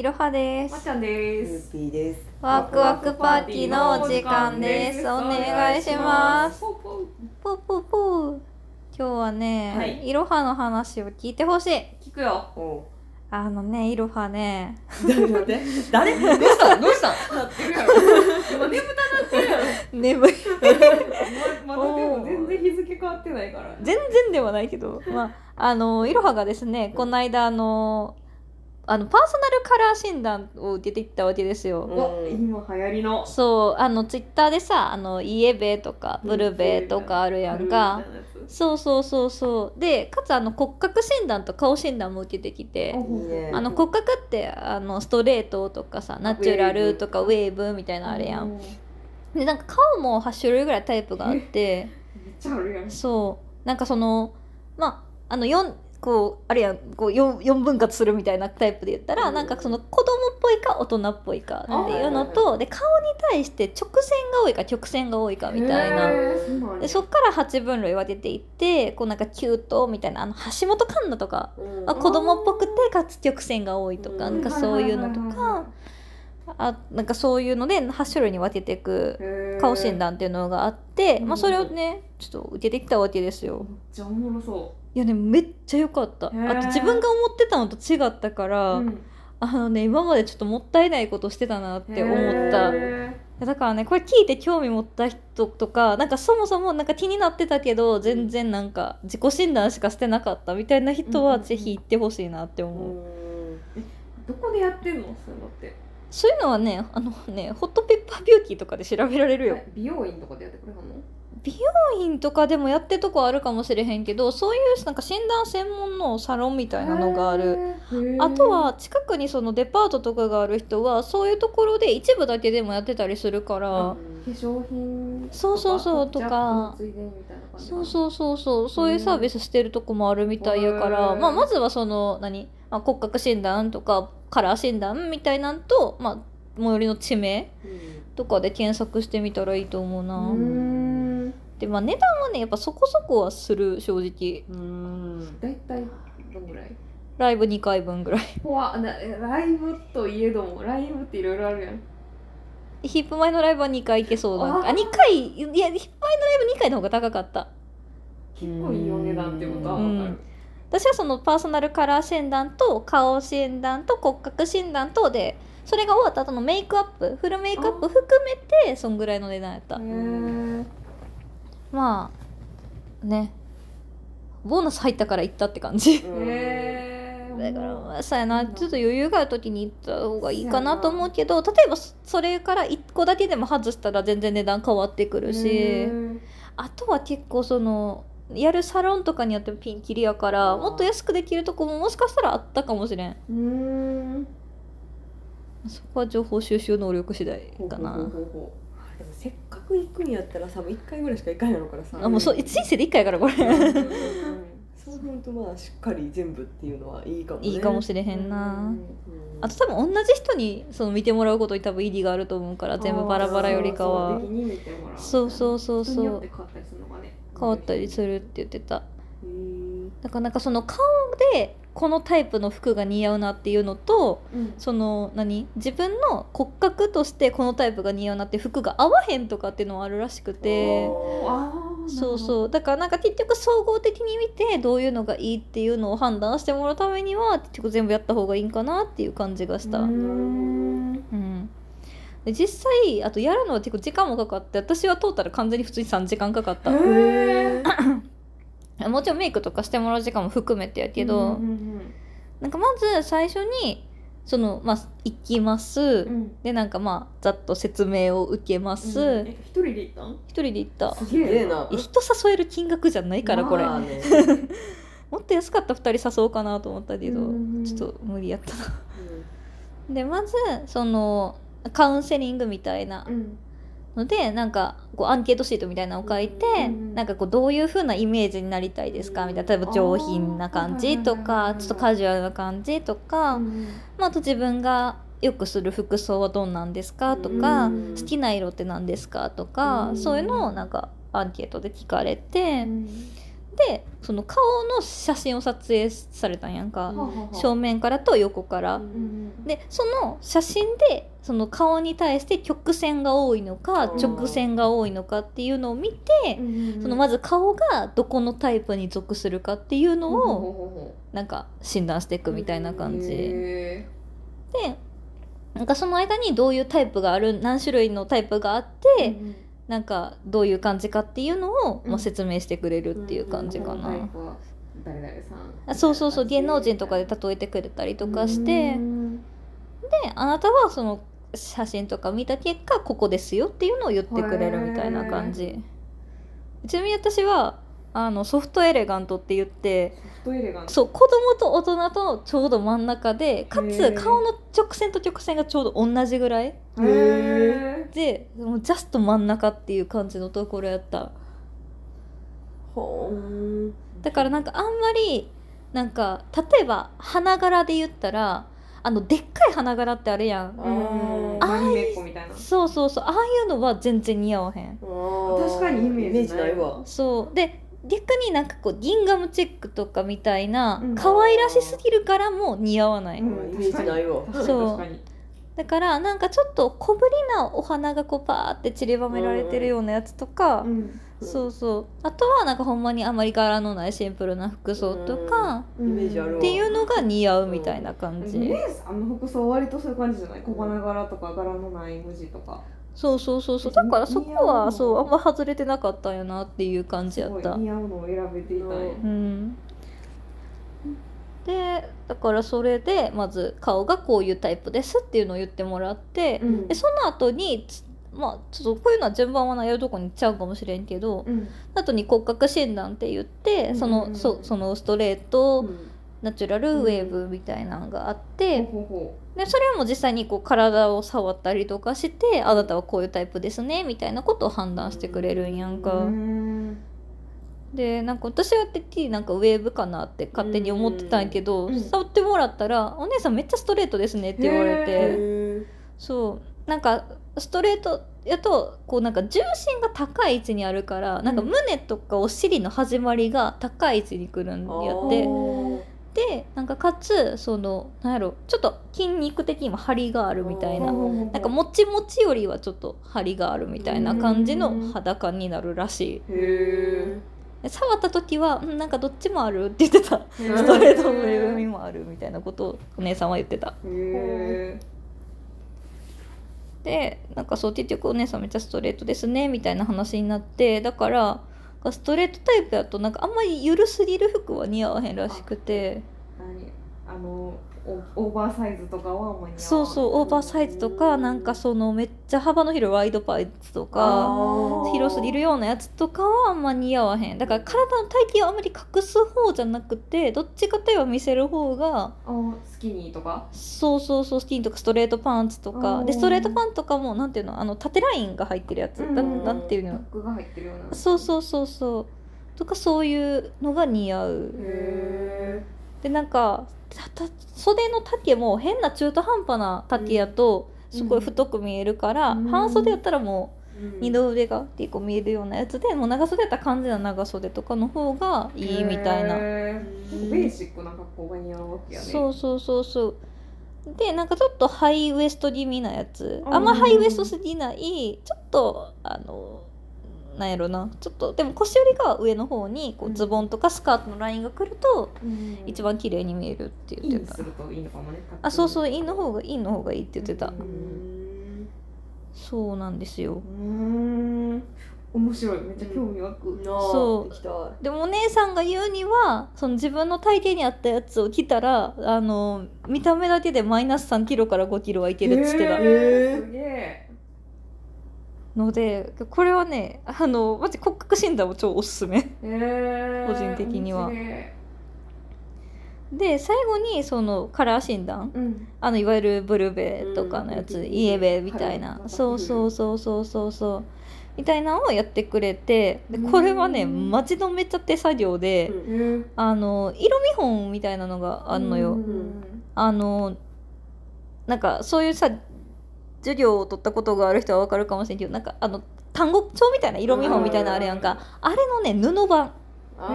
いろはで。ますちゃんでゆすう。ぴーです。ワクワクパーティーのお時間です。お願いします。今日はね、はいいろはの話を聞いてほしい。聞くよ。おあのね、いろはね、誰？どうした？の？どうした？今眠たなってるやろ。眠い。ままだでも全然日付変わってないから。全然ではないけど、まあ、あの、いろはがですね、この間、あの、あの、パーソナルカラー診断を受けてきたわけですよ。うん今流行りの。そう、あの、ツイッターでさ、あの、イエベとか、ブルベとかあるやんか。そうそうそうそう。で、かつあの骨格診断と顔診断も受けてきて、いいねあの骨格ってあのストレートとかさ、ナチュラルとかウェーブみたいなのあれやん。で、なんか顔も8種類ぐらいタイプがあって、ちゃあるやん。そう、なんかその、まあ、あの4、こうあれやんこう 4, 4分割するみたいなタイプで言ったら、うん。なんかその子供っぽいか大人っぽいかっていうのと、で顔に対して直線が多いか曲線が多いかみたいな。でそっから8分類分けていってこうなんかキュートみたいなあの橋本環奈とかうん。あ子供っぽくてかつ曲線が多いとか、うん。なんかそういうのとかあなんかそういうので8種類に分けていく顔診断っていうのがあって、うん。まあ、それをねちょっと受けてきたわけですよ。めっちゃおもろそいやねめっちゃ良かったあと自分が思ってたのと違ったから、う。うんあのね今までちょっともったいないことしてたなって思った。へだからねこれ聞いて興味持った人とかなんかそもそもなんか気になってたけど全然なんか自己診断しかしてなかったみたいな人はぜひ行ってほしいなって思う、どこでやってんの？そういうのって。そういうのはねあのねホットペッパービューティーとかで調べられるよえ美容院とかでやってくれはんの？美容院とかでもやってるとこあるかもしれへんけどそういうなんか診断専門のサロンみたいなのがある。あとは近くにそのデパートとかがある人はそういうところで一部だけでもやってたりするから。化粧品そうそうそうとかそう。そうそうそう。そういうサービスしてるとこもあるみたいやから、まあ、まずはその何、まあ、骨格診断とかカラー診断みたいなんと、まあ、最寄りの地名とかで検索してみたらいいと思うな、うーんでまあ値段はねやっぱそこそこはする正直。うん。大体どんぐらい？ライブ2回分ぐらい。こわなライブといえどもライブっていろいろあるやん。ヒップ前のライブは2回行けそうだ。あ。ーあ2回いやヒップ前のライブ2回の方が高かった。結構いいお値段ってことは分かる。私はそのパーソナルカラー診断と顔診断と骨格診断とでそれが終わった後のメイクアップフルメイクアップ含めてそんぐらいの値段やったまあね。ボーナス入ったから行ったって感じ。だからまあそうやな。ちょっと余裕がある時に行った方がいいかなと思うけど例えばそそれから1個だけでも外したら全然値段変わってくるしあとは結構そのやるサロンとかによってもピンキリやからもっと安くできるとこももしかしたらあったかもしれん。うーん。そこは情報収集能力次第かな。ほうほうほうほうでもせっかく行くんやったらさもう一回ぐらいしか行かんやろからさ。あもうそう人生で1回やからこれ。そうするとまあしっかり全部っていうのはいいかもね。いいかもしれへんな。うんあと多分同じ人にその見てもらうことに多分意義があると思うから全部バラバラよりかは。そうそうそうそう変わったりするのがね。変わったりするって言ってた。へーだからなんかその顔でこのタイプの服が似合うなっていうのとうん。その何？自分の骨格としてこのタイプが似合うなって服が合わへんとかっていうのはあるらしくて。そうそう。だからなんか結局総合的に見てどういうのがいいっていうのを判断してもらうためには結局全部やった方がいいんかなっていう感じがした。うん。実際あとやるのは結構時間もかかって私はトータル完全に普通に3時間かかった、もちろんメイクとかしてもらう時間も含めてやけど、うんうんなんかまず最初にそのまあ行きます、うん。うんでなんかまあざっと説明を受けます、うん。え一人で行ったん？一人で行った。すすげえな。え人誘える金額じゃないからこれ、まあね。もっと安かった2人誘おうかなと思ったけど、うん。ちょっと無理やったな。うん。でまずそのカウンセリングみたいなうんのでなんかこうアンケートシートみたいなのを書いて、うんなんかこうどういう風なイメージになりたいですか？みたいな例えば上品な感じとかちょっとカジュアルな感じとか、うんまあ、あと自分がよくする服装はどんなんですか？とか、うん好きな色って何ですか？とか、うんそういうのをなんかアンケートで聞かれて、うん。ででその顔の写真を撮影されたんやんか、うん正面からと横から、うん。でその写真でその顔に対して曲線が多いのかうん。直線が多いのかっていうのを見て、そのままず顔がどこのタイプに属するかっていうのををなんか診断していくみたいな感じ、でへなんかその間にどういうタイプがある何種類のタイプがあって、ーなんかどういう感じかっていうのを、うん。まあ、説明してくれるっていう感じかな、誰々さんあそうそうそう芸能人とかで例えてくれたりとかして、うん。であなたはその写真とか見た結果ここですよっていうのを言ってくれるみたいな感じ。ちなみに私はあのソフトエレガントって言ってそう子供と大人とちょうど真ん中でかつ顔の直線と直線がちょうど同じぐらい。でもうジャスト真ん中っていう感じのところやった。だからなんかあんまりなんか例えば花柄で言ったらあのでっかい花柄ってあるやん。うん。あいなそうそうそうああいうのは全然似合わへん。確かにイメージないわ。そう。で逆になんかこうギンガムチェックとかみたいなうん。可愛らしすぎるからも似合わない、うん。イメージないわ。確かに。そうだからなんかちょっと小ぶりなお花がこうパーって散りばめられてるようなやつとか、うんそうそう。あとはなんかほんまにあまり柄のないシンプルな服装とか、イメージあるわ。っていうのが似合うみたいな感じ、姉さんの服装割とそういう感じじゃない小花柄とか柄のない無地とか。そうそうそうそう。だからそこはそうあんま外れてなかったんやなっていう感じやすごいった似合うのを選べていたうん。でだからそれでまず顔がこういうタイプですっていうのを言ってもらって、うん。でその後につまあちょっとこういうのは順番はなやるとこに行っちゃうかもしれんけど、うん。後に骨格診断って言ってその,、そそのストレート、うん。ナチュラルウェーブみたいなのがあって、でそれも実際にこう体を触ったりとかしてあなたはこういうタイプですねみたいなことを判断してくれるんやんうか。うん。でなんか私はてっきりなんかウェーブかなって勝手に思ってたんやけど、触ってもらったら「お姉さんめっちゃストレートですね」って言われへて。へそう。なんかストレートやとこうなんか重心が高い位置にあるからなんか胸とかお尻の始まりが高い位置にくるんやって。ー。でなんかかつそのなんやろちょっと筋肉的にも張りがあるみたいな。なんかもちもちよりはちょっと張りがあるみたいな感じの裸になるらしい。触った時は「うんなんかどっちもある」って言ってた。ストレートも上組もあるみたいなことをお姉さんは言ってた。へえでなんかそう結局お姉さんめっちゃストレートですねみたいな話になってだからストレートタイプだとなんかあんまり緩すぎる服は似合わへんらしくて。あのオオーバーサイズとかはあんまり似合わんそうそうオーバーサイズとかなんかそのめっちゃ幅の広いワイドパンツとか広すぎるようなやつとかはあんま似合わへん。だから体の体型をあんまり隠す方じゃなくてどっちかといえば見せる方があスキニーとか？そうそうそうスキンとかストレートパンツとか。うんでストレートパンとかもなんていうのあの縦ラインが入ってるやつ。だうんなんていうの？そうそうそうそう。とかそういうのが似合う。へでなんかたた袖の丈も変な中途半端な丈やとすごい太く見えるから、うん。半袖やったらもううん。二の腕が結構見えるようなやつでもう長袖やったら完全な長袖とかの方がえいいみたいな、ベーシックな格好が似合うわけやね。そうそうそうそう。でなんかちょっとハイウエスト気味なやつ。うん。あんまハイウエストすぎないちょっとあのなんやろな。ちょっとでも腰よりが上の方にこううん。ズボンとかスカートのラインが来るとうん。一番綺麗に見えるってイ言ってた。ンするといいのかもねあそうそううインの方がインの方がいいって言ってた、うん。うんそうなんですよ。うーん。面白い。めっちゃ興味湧く、そう。行きた。いでもお姉さんが言うにはその自分の体型に合ったやつを着たらあの見た目だけでマイナス3キロから5キロはいけるっつってた、えのでこれはねあのマジ骨格診断も超おすすめ。へー個人的には。で最後にそのカラー診断。うん。あのいわゆるブルベとかのやつ、うんイエベみたいな、はい。そうそうそうそうそうそう。みたいなのをやってくれてでこれはねうんマジのめっちゃ手作業で、うん。あの色見本みたいなのがあんのよ、うん。あのなんかそういうさ授業を取ったことがある人は分かるかもしれんけどなんかあの単語帳みたいな色見本みたいなのあれやんか、あれのね布版。あ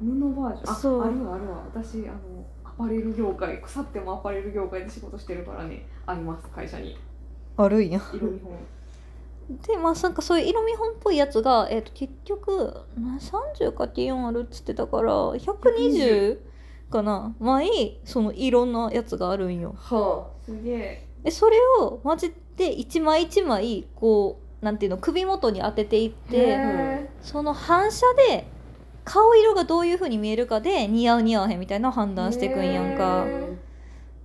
布バー。ジョンあそう。あるわあるわ私あのアパレル業界腐ってもアパレル業界で仕事してるからね。あります会社に。あるんや色見本。でまあなんかそういう色見本っぽいやつが、えー、と結局な30かけ4あるっつってたから120かな。前そのいろんなやつがあるんよ。はすげえでそれをマジで一枚一枚こうなんていうの首元に当てていってへその反射で顔色がどういう風に見えるかで似合う似合わへんみたいな判断していくんやんか。へ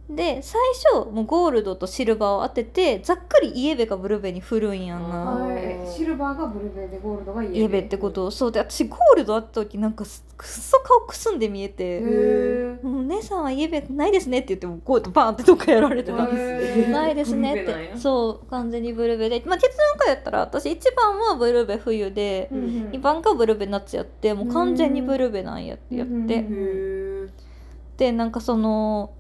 で最初もうゴールドとシルバーを当ててざっくりイエベかブルベに振るんやな。シルバーがブルベでゴールドがイエベ。イエベってこと？そう。で私ゴールドあった時なんかすくっそ顔くすんで見えへてえ「もうお姉さんはイエベないですね」って言ってもゴールドバーンってどっかやられてたないですねって。そう完全にブルベで。まあ結論からやったら私1番はブルベ冬でうんうん。2番がブルベ夏やってもう完全にブルベなんやってやって。でなんかその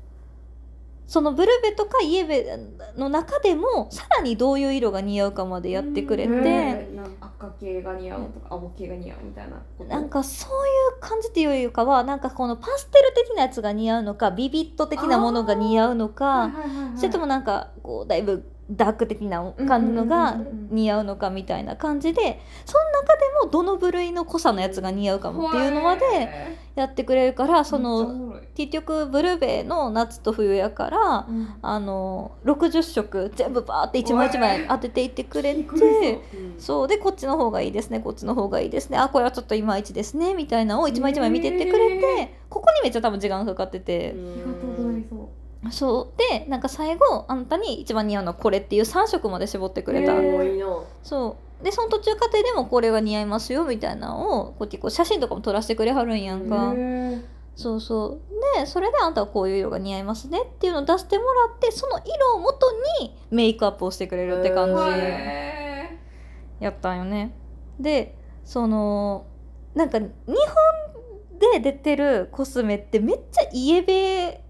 そのブルベとかイエベの中でもさらにどういう色が似合うかまでやってくれて、へーなんか赤系が似合うとか青系が似合うみたいななんかそういう感じっていうよりかはなんかこのパステル的なやつが似合うのかビビット的なものが似合うのはいかはいはいはい。それともなんかこうだいぶダーク的な感じのがうんうんうんうん似合うのかみたいな感じでその中でもどの部類の濃さのやつが似合うかもっていうのまでへやってくれるからその結局ブルベの夏と冬やからうん。あの60色全部バーって一枚一枚当てていってくれびっくりて。そうでこっちの方がいいですねこっちの方がいいですねあこれはちょっといまいちですねみたいなのを一枚一枚見てってくれて、へここにめっちゃ多分時間かかってて、そう。でなんか最後あんたに一番似合うのはこれっていう3色まで絞ってくれた、そう。でその途中過程でもこれが似合いますよみたいなのをこう結構写真とかも撮らせてくれはるんやんか、そうそう。でそれであんたはこういう色が似合いますねっていうのを出してもらってその色をもとにメイクアップをしてくれるって感じ、へやったんよね。でそのなんか日本で出てるコスメってめっちゃイエベうん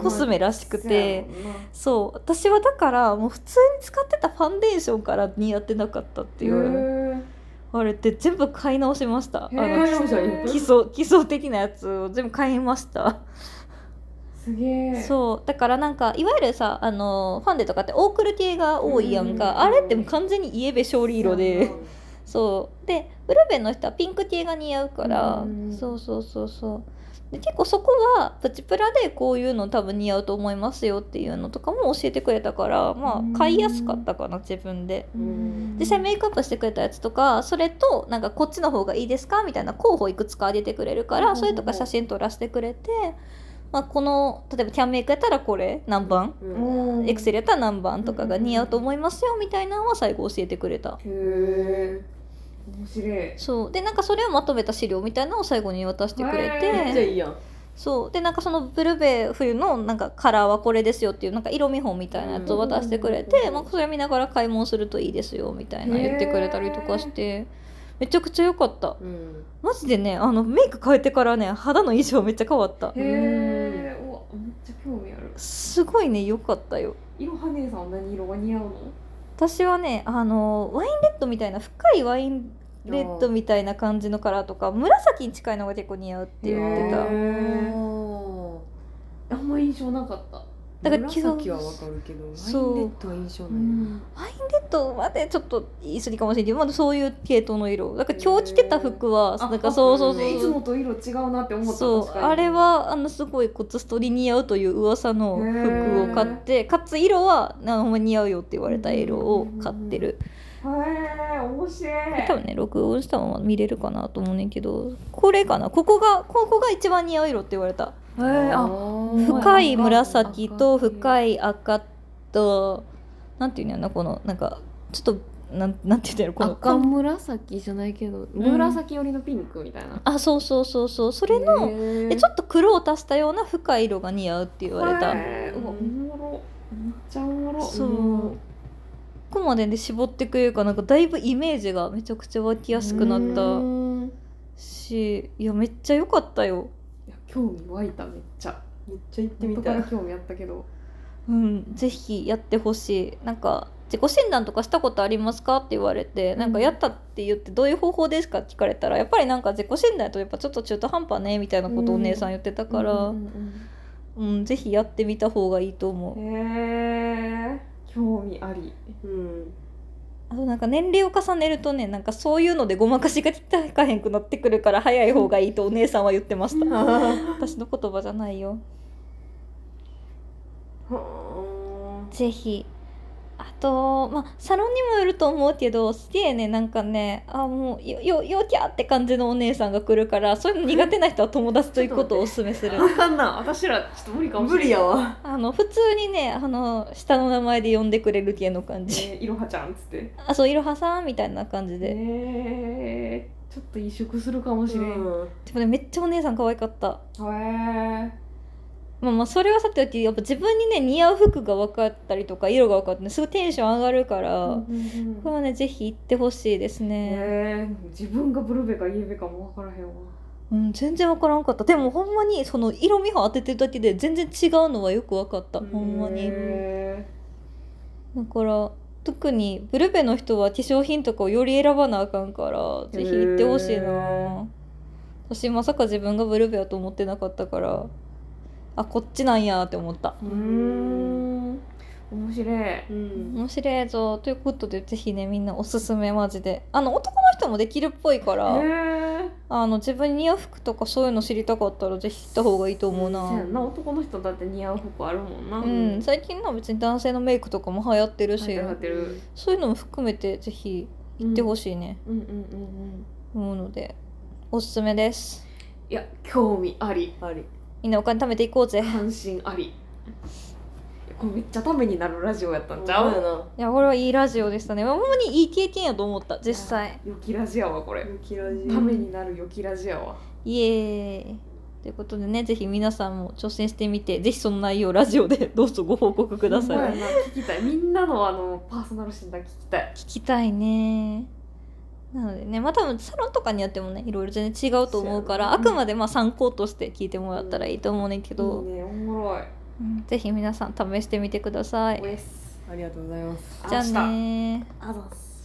コスメらしくて。やもんな。そう。私はだからもう普通に使ってたファンデーションから似合ってなかったっていう。へあれって全部買い直しました。あの基礎基礎的なやつを全部買いました。すげえ。そう。だからなんかいわゆるさあのファンデとかってオークル系が多いやんうんかあれってもう完全にイエベ勝利色で。そうでブルベの人はピンク系が似合うから、うん。そうそうそうそうで結構そこはプチプラでこういうの多分似合うと思いますよっていうのとかも教えてくれたからまうん。あ買いやすかったかな自分で。うん。実際メイクアップしてくれたやつとかそれとなんかこっちの方がいいですかみたいな候補いくつかあげてくれるからそれとか写真撮らせてくれて、まあ、この例えばキャンメイクやったらこれ何番？うん。エクセルやったら何番とかが似合うと思いますよみたいなのは最後教えてくれた。面白い。そう。でなんかそれをまとめた資料みたいなのを最後に渡してくれへて、めっちゃいいやん。そう。でなんかそのブルベ冬のなんかカラーはこれですよっていうなんか色見本みたいなやつを渡してくれて、うんまあ、それ見ながら買い物するといいですよみたいな言ってくれたりとかして。めちゃくちゃ良かった。うん。マジでねあのメイク変えてからね肌の印象めっちゃ変わった。へえめっちゃ興味ある。すごいね良かったよ。いろは姉さんは何色が似合うの？私はねあのワインレッドみたいな深いワインレッドみたいな感じのカラーとか紫に近いのが結構似合うって言ってた。へあんま印象なかっただから紫はわかるけどワインレッドは印象ない、ワインレッドまでちょっと言い過ぎかもしれない。けど、まだそういう系統の色。だから今日着てた服はあなんかそうそうそう。いつもと色違うなって思ったそう。あれはあのすごいコツストに似合うという噂の服を買ってかつ色はなほんま似合うよって言われた色を買ってる。へえ面白い。多分ね録音したまま見れるかなと思うねんけどこれかな。ここがここが一番似合う色って言われた。へえあ深い紫と深い赤。となんていうんやろなこのなんかちょっとなんなんて言うんやろこの赤紫じゃないけど紫寄りのピンクみたいな。あそうそうそうそう。それのでちょっと黒を足したような深い色が似合うって言われた。へー。うわおもろ。めっちゃおもろ。そう。ここまでで絞ってくれるからなんかだいぶイメージがめちゃくちゃ湧きやすくなったうん。しいやめっちゃ良かったよ興味湧いためっちゃ。めっちゃ行ってみ元たい。興味あったけど。うんぜひやってほしい。なんか自己診断とかしたことありますか?」って言われて「なんかやったって言ってどういう方法ですか?」って聞かれたらやっぱりなんか自己診断やとやっぱちょっと中途半端ねみたいなことをお姉さん言ってたから、ううんうん。ぜひやってみた方がいいと思う。うんへえ興味あり。うんあとなんか年齢を重ねるとねなんかそういうのでごまかしが効かへんくなってくるから早い方がいいとお姉さんは言ってました。私の言葉じゃないよ。はぜひあとまあサロンにもよると思うけどすげえねなんかねあもうよよよきゃって感じのお姉さんが来るからそういうの苦手な人は友達と行くことをおすすめする。あかんな私らちょっと無理かもしれない。無理やわあの普通にねあの下の名前で呼んでくれる系の感じ、えーいろはちゃんっつって。あそういろはさんみたいな感じで、えー、ちょっと萎縮するかもしれん、へうん。でもねめっちゃお姉さん可愛かった。えまあまあそれはさておきやっぱ自分にね似合う服が分かったりとか色が分かって、ね、すごいテンション上がるから、これはねぜひ行ってほしいですね、えー、自分がブルベかイエベかも分からへんわ。うん、全然分からんかった。でもほんまにその色味を当ててるだけで全然違うのはよく分かった。ほんまに。へだから特にブルベの人は化粧品とかをより選ばなあかんからぜひ行ってほしいへなー。私まさか自分がブルベやと思ってなかったからあこっちなんやって思った。ーうーん。面白い。うん。面白いぞ。ということでぜひねみんなおすすめマジで。あの男の人もできるっぽいから、へえあの自分に似合う服とかそういうの知りたかったらぜひ行った方がいいと思うな。そうな。男の人だって似合う服あるもんな。うん、最近のは別に男性のメイクとかも流行ってるし、流行ってる。そういうのも含めてぜひ行ってほしいね、うんうんうんうん。思うのでおすすめです。いや興味あり。ありみんなお金貯めていこうぜ。関心あり。これめっちゃためになるラジオやったんちゃう？いやこれはいいラジオでしたね。ほんまにいい経験やと思った。実際。よきラジやわこれ。雪ラジ。ためになるよきラジやわ。イエーイ。ということでねぜひ皆さんも挑戦してみてぜひその内容をラジオでどうぞご報告ください。聞きたい。みんなのあのパーソナル診断聞きたい。聞きたいねなのでねまあ多分サロンとかによってもねいろいろ全然違うと思うからあくまでまあ参考として聞いてもらったらいいと思うねんけど、いいねおもろい。うんぜひ皆さん試してみてください。ありがとうございます。じゃあねあざっす